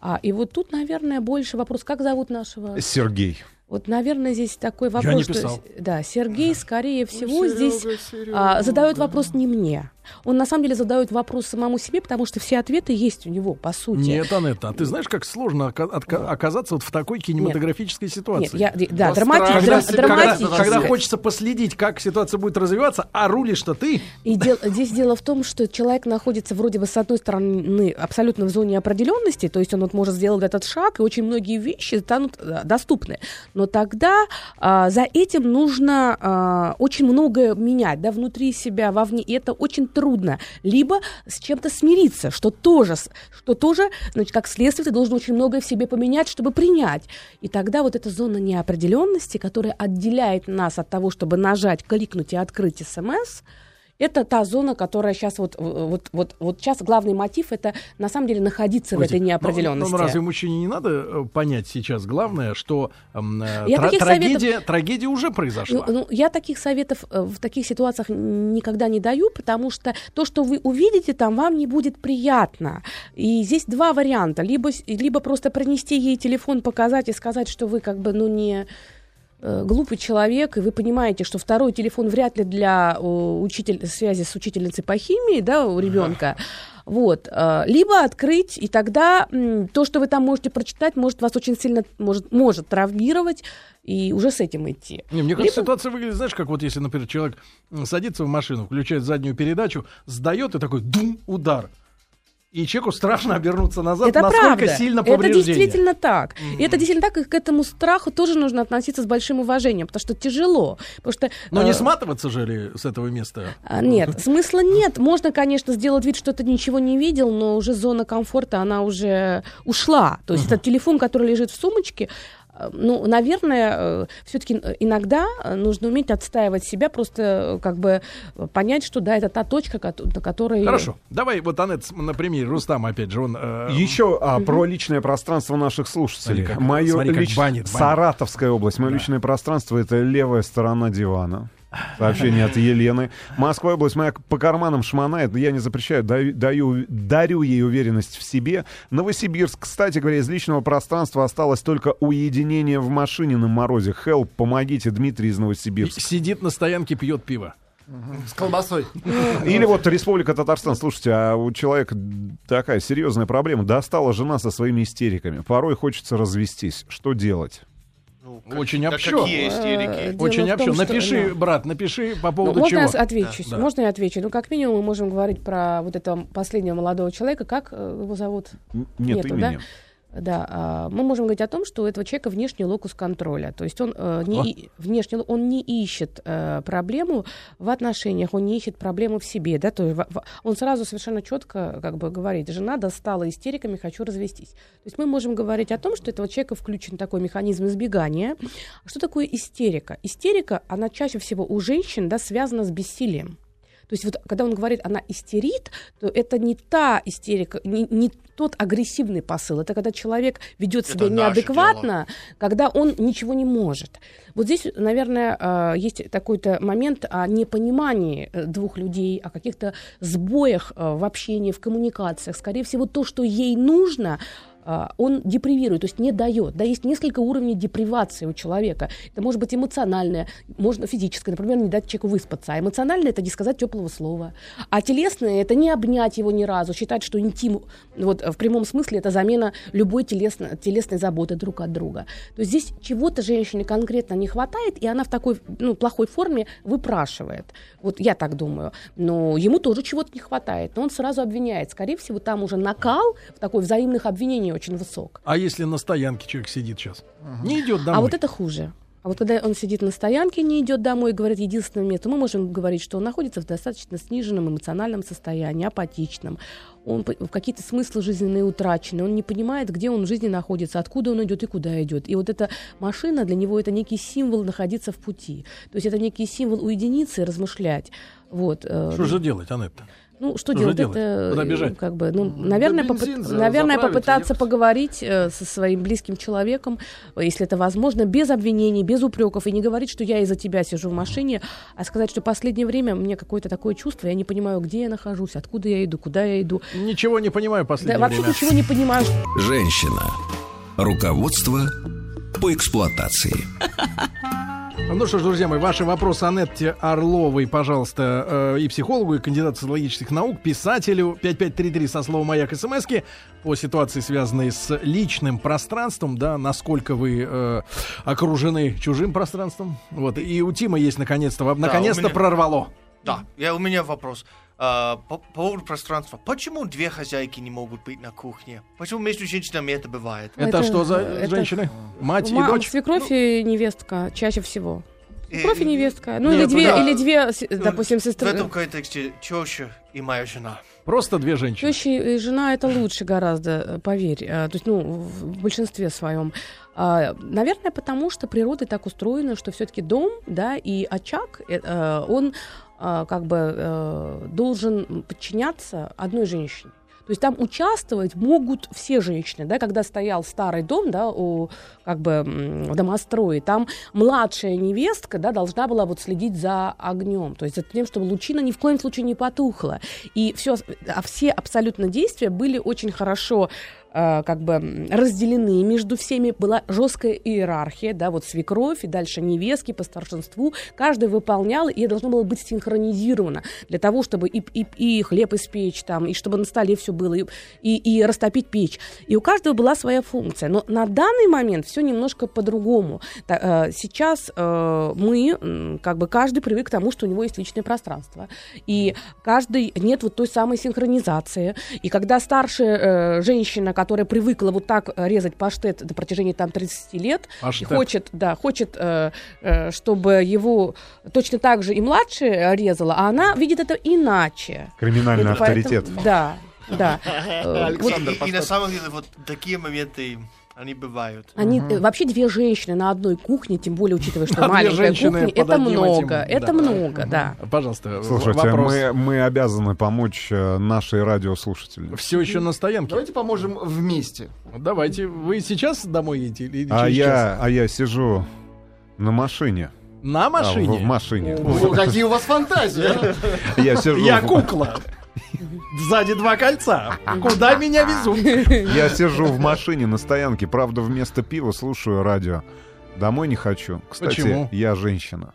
А, и вот тут, наверное, больше вопрос, как зовут нашего... Сергей. Вот, наверное, здесь такой вопрос, не что писал. с- да, Сергей, скорее всего, здесь а, задает вопрос не мне. Он на самом деле задает вопрос самому себе, потому что все ответы есть у него, по сути. Нет, Анетта, а ты знаешь, как сложно ока- отка- оказаться вот в такой кинематографической ситуации? Нет, я, да, драмати- страшно драм- себе когда, драматически. когда хочется последить, как ситуация будет развиваться, а рулишь-то ты. И дел- здесь дело в том, что человек находится вроде бы с одной стороны абсолютно в зоне определенности, то есть он вот может сделать этот шаг, и очень многие вещи станут э, доступны. Но тогда а, за этим нужно а, очень многое менять, да, внутри себя, вовне, и это очень трудно. Либо с чем-то смириться, что тоже, что тоже, значит, как следствие, ты должен очень многое в себе поменять, чтобы принять. И тогда вот эта зона неопределенности, которая отделяет нас от того, чтобы нажать, кликнуть и открыть смс, это та зона, которая сейчас вот, вот, вот, вот сейчас главный мотив это на самом деле находиться в Ой, этой ну, неопределенности. Ну, ну, разве мужчине не надо э, понять сейчас главное, что э, Я тра- таких трагедия, трагедия уже произошла? Ну, ну, я таких советов э, в таких ситуациях никогда не даю, потому что то, что вы увидите там, вам не будет приятно. И здесь два варианта. Либо, либо просто принести ей телефон, показать и сказать, что вы как бы, ну, не э, глупый человек, и вы понимаете, что второй телефон вряд ли для э, учитель, связи с учительницей по химии, да, у ребенка. Вот. э, Либо открыть, и тогда то, что вы там можете прочитать, может вас очень сильно может, может травмировать, и уже с этим идти. Не, мне кажется, Либо- ситуация выглядит, знаешь, как вот если, например, человек садится в машину, включает заднюю передачу, сдает и такой дум, удар. И человеку страшно обернуться назад, Это насколько правда. сильно Это повреждение. действительно так. И это действительно так, и к этому страху тоже нужно относиться с большим уважением, потому что тяжело. Потому что, Но э, не сматываться же ли с этого места? а, Нет, смысла нет. Можно, конечно, сделать вид, что ты ничего не видел, но уже зона комфорта, она уже ушла. То есть этот телефон, который лежит в сумочке, ну, наверное, все-таки иногда э, нужно уметь отстаивать себя, просто э, как бы э, понять, что да, это та точка, на которой... Хорошо. Давай вот, Анет, на примере Рустама, опять же, он... э, Еще а, про личное пространство наших слушателей. Смотри, как- Мое смотри, как лич- банит, банит. Саратовская область. Мое личное пространство это левая сторона дивана. Сообщение от Елены. Москва область моя по карманам шмонает, но я не запрещаю, даю, даю- дарю ей уверенность в себе. Новосибирск, кстати говоря, из личного пространства осталось только уединение в машине на морозе. Хелп, помогите, Дмитрий из Новосибирска. сидит на стоянке, пьет пиво. С колбасой. Или вот Республика Татарстан. Слушайте, а у человека такая серьезная проблема. Достала жена со своими истериками. Порой хочется развестись. Что делать? Ну, Очень как- общо. Какие истерики? Дело Очень в том, общо. что- Напиши, да. брат, напиши по Ну, поводу можно чего. я с- отвечу? Да. Можно я отвечу? Ну, как минимум, мы можем говорить про вот этого последнего молодого человека. Как э, его зовут? Нет Нету, имени. Да, а, мы можем говорить о том, что у этого человека внешний локус контроля. То есть он, э, не, внешне, он не ищет э, проблему в отношениях, он не ищет проблему в себе. Да? То есть он сразу совершенно четко как бы, говорит, жена достала истериками, хочу развестись. То есть мы можем говорить о том, что у этого человека включен такой механизм избегания. Что такое истерика? Истерика, она чаще всего у женщин да, связана с бессилием. То есть вот когда он говорит, она истерит, то это не та истерика, не, не тот агрессивный посыл, это когда человек ведет себя Это неадекватно, когда он ничего не может. Вот здесь, наверное, э, есть такой-то момент о непонимании э, двух людей, о каких-то сбоях э, в общении, в коммуникациях. Скорее всего, то, что ей нужно, он депривирует, то есть не дает. Да, есть несколько уровней депривации у человека. Это может быть эмоциональное, можно физическое, например, не дать человеку выспаться. А эмоциональное это не сказать теплого слова. А телесное это не обнять его ни разу, считать, что интим, вот в прямом смысле это замена любой телесно, телесной заботы друг от друга. То есть здесь чего-то женщине конкретно не хватает, и она в такой ну, плохой форме выпрашивает. Вот я так думаю. Но ему тоже чего-то не хватает, но он сразу обвиняет. Скорее всего, там уже накал в такой взаимных обвинений очень высок. А если на стоянке человек сидит сейчас? Не идет домой. А вот это хуже. А вот когда он сидит на стоянке, не идет домой и говорит единственное место, мы можем говорить, что он находится в достаточно сниженном эмоциональном состоянии, апатичном. Он в какие-то смыслы жизненные утрачены, он не понимает, где он в жизни находится, откуда он идет и куда идет. И вот эта машина для него это некий символ находиться в пути. То есть это некий символ уединиться и размышлять. Вот. э, Что же делать, Анетта? Ну, что Что делать? делать? Это, Куда э, бежать? Как бы, ну, наверное, бензин попыт- за- наверное попытаться ёпт. поговорить э, со своим близким человеком, если это возможно, без обвинений, без упреков, и не говорить, что я из-за тебя сижу в машине, а сказать, что последнее время мне какое-то такое чувство, я не понимаю, где я нахожусь, откуда я иду, куда я иду. Ничего не понимаю в Да, последнее вообще время. ничего не понимаю. Женщина. Руководство по эксплуатации. Ну что ж, друзья мои, ваши вопросы Анетте Орловой, пожалуйста, э, и психологу, и кандидату социологических наук, писателю 5533 со словом «Маяк» смски по ситуации, связанной с личным пространством, да, насколько вы э, окружены чужим пространством. Вот, и у Тима есть наконец-то, наконец-то меня- прорвало. Да, я, у меня вопрос. А, по, по поводу пространства. Почему две хозяйки не могут быть на кухне? Почему между женщинами это бывает? Это, Это- что за это- женщины? Мать и Ма- дочь? Свекровь и невестка чаще всего. И- Свекровь и невестка. Ну, Нет, или две, да. или две, Ну, допустим, В сестры. этом контексте теща и моя жена. Просто две женщины. Теща и жена это лучше гораздо, э, поверь. А, То есть, ну, в в большинстве своем. А, Наверное, потому что природа так устроена, что все-таки дом, да, и очаг, э, э, он как бы э, должен подчиняться одной женщине. То есть там участвовать могут все женщины, да, когда стоял старый дом, да, у, как бы домострое, там младшая невестка, да, должна была вот следить за огнем, то есть за тем, чтобы лучина ни в коем случае не потухла. И все, а все абсолютно действия были очень хорошо э, как бы разделены между всеми была жесткая иерархия, да, вот свекровь и дальше невестки по старшинству, каждый выполнял, и должно было быть синхронизировано для того, чтобы и, и, и хлеб испечь там, и чтобы на столе все было, и, и, и растопить печь. И у каждого была своя функция. Но на данный момент все немножко по-другому. Э, Сейчас э, мы, как бы каждый привык к тому, что у него есть личное пространство. И каждый, нет вот той самой синхронизации. И когда старшая э, женщина, которая привыкла вот так э, резать паштет до протяжении там 30 лет, и Паштет. хочет, да, хочет, э, э, чтобы его точно так же и младшая резала, а она видит это иначе. Криминальный Это поэтому- авторитет. Да, да. Э, вот И, и на самом деле вот такие моменты, они бывают. Они э, вообще две женщины на одной кухне, тем более учитывая, что Две маленькая кухня, это много, этим, это да. много, да. Пожалуйста, Слушайте, вопрос. мы, мы обязаны помочь э, нашей радиослушателям. Все еще на стоянке. Давайте поможем вместе. Давайте. Вы сейчас домой едете или А через час? я, а я сижу на машине. На А, машине? в, в машине. О, какие у вас фантазии, а? Я сижу, Я в- кукла. Сзади два кольца. Куда меня везут? я сижу в машине на стоянке, правда, вместо пива слушаю радио. Домой не хочу. Кстати, Почему? я женщина.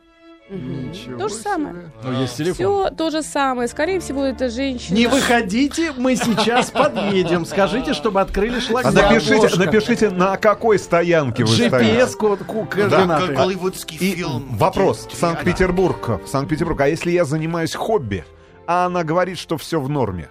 Ничего То же себе. самое. Ну, есть телефон. Все то же самое. Скорее всего, это женщина. Не выходите, мы сейчас подъедем. Скажите, чтобы открыли А шлагбаум. напишите, напишите, на какой стоянке вы стоите. GPS-код, ку- Как координаты. голливудский И фильм. вопрос. Санкт-Петербург. Санкт-Петербург. А если я занимаюсь хобби, а она говорит, что все в норме?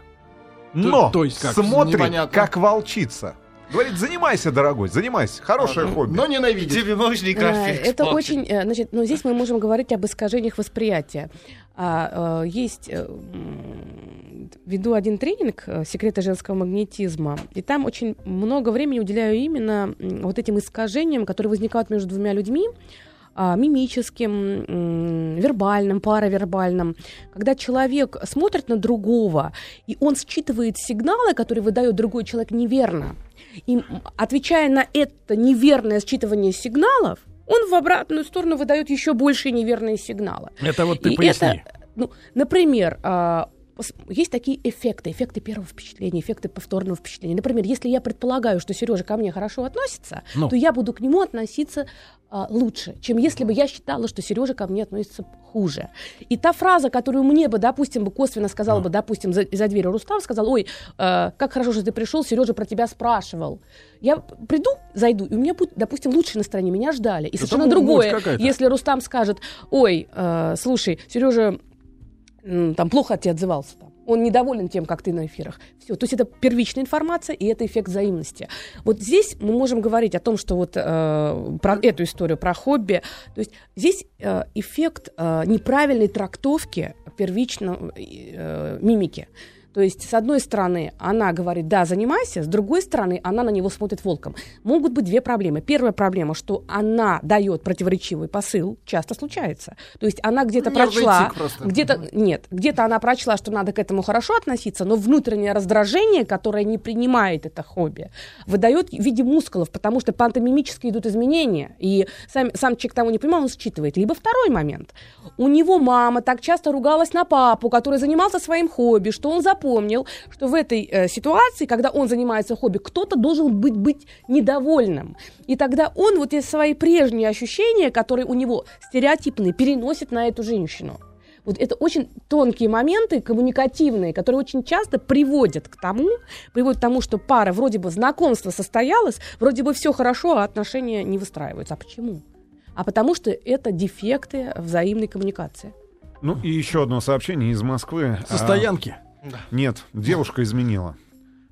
Но то есть как? смотрит, Непонятно. как волчица. Говорит, занимайся, дорогой, занимайся. Хорошее хобби. Но ненавидит. Тебе можно Э, Это очень, э, значит, ну здесь мы можем говорить об искажениях восприятия. А, э, есть, веду один тренинг «Секреты женского магнетизма», и там очень много времени уделяю именно вот этим искажениям, которые возникают между двумя людьми, а, мимическим, м, вербальным, паравербальным, когда человек смотрит на другого, и он считывает сигналы, которые выдает другой человек неверно. И отвечая на это неверное считывание сигналов, он в обратную сторону выдает еще больше неверные сигналы. Это вот ты И поясни. это, ну, например, а, есть такие эффекты, эффекты первого впечатления, эффекты повторного впечатления. Например, если я предполагаю, что Сережа ко мне хорошо относится, Ну. то я буду к нему относиться а, лучше, чем если бы я считала, что Сережа ко мне относится хуже. И та фраза, которую мне бы, допустим, бы косвенно сказала бы, допустим, за, за дверью Рустам, сказал, ой, э, как хорошо, что ты пришел, Сережа про тебя спрашивал. Я приду, зайду, и у меня будет, допустим, лучшее настроение, меня ждали. И Это совершенно другое, если Рустам скажет, ой, э, слушай, Сережа там плохо от тебя отзывался. Там. Он недоволен тем, как ты на эфирах. Все. То есть это первичная информация, и это эффект взаимности. Вот здесь мы можем говорить о том, что вот э, про эту историю, про хобби. То есть здесь э, эффект э, неправильной трактовки первичной э, мимики. То есть, с одной стороны, она говорит, да, занимайся, с другой стороны, она на него смотрит волком. Могут быть две проблемы. Первая проблема, что она дает противоречивый посыл, часто случается. То есть она где-то Нервный прочла, где-то нет, где-то она прочла, что надо к этому хорошо относиться, но внутреннее раздражение, которое не принимает это хобби, выдает в виде мускулов, потому что пантомимически идут изменения, и сам, сам человек того не понимал, он считывает. Либо второй момент. У него мама так часто ругалась на папу, который занимался своим хобби, что он запомнил, что в этой э, ситуации, когда он занимается хобби, кто-то должен быть, быть недовольным. И тогда он вот эти свои прежние ощущения, которые у него стереотипные, переносит на эту женщину. Вот это очень тонкие моменты, коммуникативные, которые очень часто приводят к тому, приводят к тому, что пара вроде бы знакомство состоялось, вроде бы все хорошо, а отношения не выстраиваются. А почему? А потому что это дефекты взаимной коммуникации. Ну и еще одно сообщение из Москвы. Со А, стоянки. Нет, девушка изменила.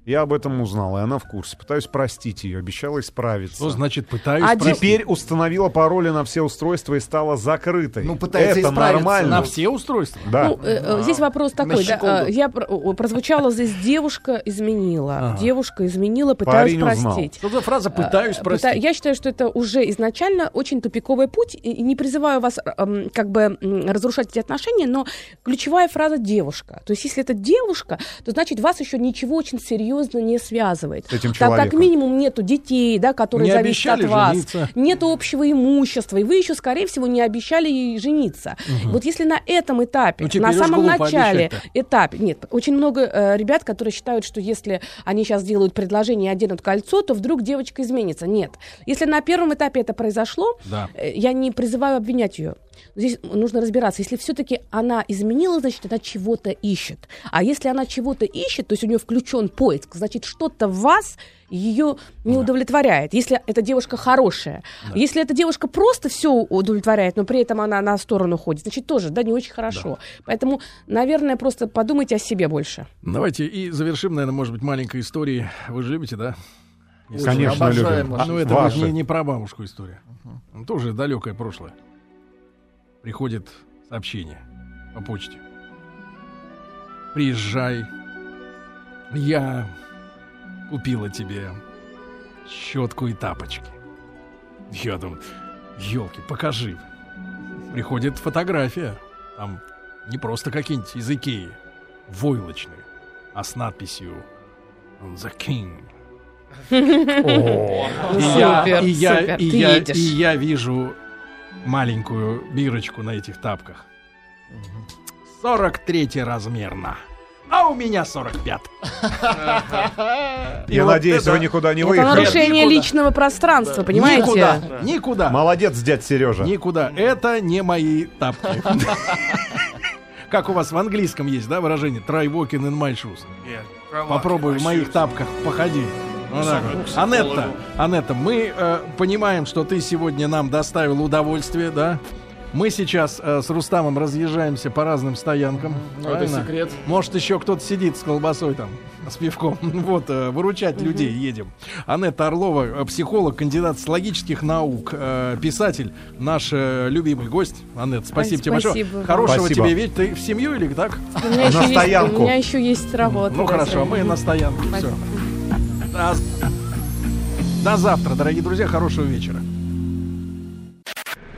Я об этом узнал, и она в курсе. Пытаюсь простить ее, обещала исправиться. Что значит пытаюсь А простить? Теперь установила пароли на все устройства и стала закрытой. Ну, пытается Это исправиться. нормально. На все устройства? Да. Ну, э, э, здесь вопрос такой, да, э, я прозвучала здесь девушка изменила, Ага. девушка изменила, пытаюсь Парень узнал. простить. Что за фраза «пытаюсь Э, простить»? Я считаю, что это уже изначально очень тупиковый путь, и не призываю вас эм, как бы разрушать эти отношения, но ключевая фраза «девушка». То есть если это девушка, то значит вас еще ничего очень серьезно не связывает. С этим так как минимум нету детей, да, которые Не зависят от вас, жениться. нету общего имущества, и вы еще, скорее всего, не обещали ей жениться. Вот если на этом этапе, Ну, на самом начале этапе. Нет, очень много э, ребят, которые считают, что если они сейчас делают предложение и оденут кольцо, то вдруг девочка изменится. Нет. Если на первом этапе это произошло, Да. э, я не призываю обвинять ее. Здесь нужно разбираться. Если все-таки она изменила, значит, она чего-то ищет. А если она чего-то ищет, то есть у нее включен поиск, значит, что-то в вас ее не удовлетворяет. Если эта девушка хорошая. Если эта девушка просто все удовлетворяет, но при этом она на сторону ходит, значит, тоже, да, не очень хорошо. Поэтому, наверное, просто подумайте о себе больше. Давайте и завершим, наверное, может быть, маленькой историей. Вы же любите, да? Конечно, обожаем любим. ваши Ну, это Ваши. не, не про бабушку история. Ну, Тоже далекое прошлое. Приходит сообщение по почте. Приезжай. Я купила тебе щетку и тапочки. Я думаю, елки, покажи. Приходит фотография. Там не просто какие-нибудь из Икеи, войлочные, а с надписью «The King». И я, Супер, и я, супер, ты едешь. и я вижу маленькую бирочку на этих тапках. 43 размерно. А у меня 45. И Я надеюсь, это вы никуда не Это выехали. нарушение никуда. личного пространства, понимаете? Никуда, никуда, Молодец, дядь Сережа. никуда. Это не мои тапки. Как у вас в английском есть, да, выражение «try walking in my shoes». Попробуй в моих тапках походи. Так вот. Анетта, Анетта, мы э, понимаем, что ты сегодня нам доставил удовольствие, да? Мы сейчас э, с Рустамом разъезжаемся по разным стоянкам. Ну, это секрет. Может, еще кто-то сидит с колбасой там, с пивком. Вот, э, выручать людей едем. Анетта Орлова, э, психолог, кандидат социологических наук, э, писатель, наш э, любимый гость. Анетта, спасибо Ай, тебе большое. спасибо вам. Хорошего Спасибо. тебе ведь ты в семью или так? У меня, еще есть, стоянку. у меня еще есть работа. Ну хорошо, мы на стоянке. Все. До завтра, дорогие друзья. Хорошего вечера.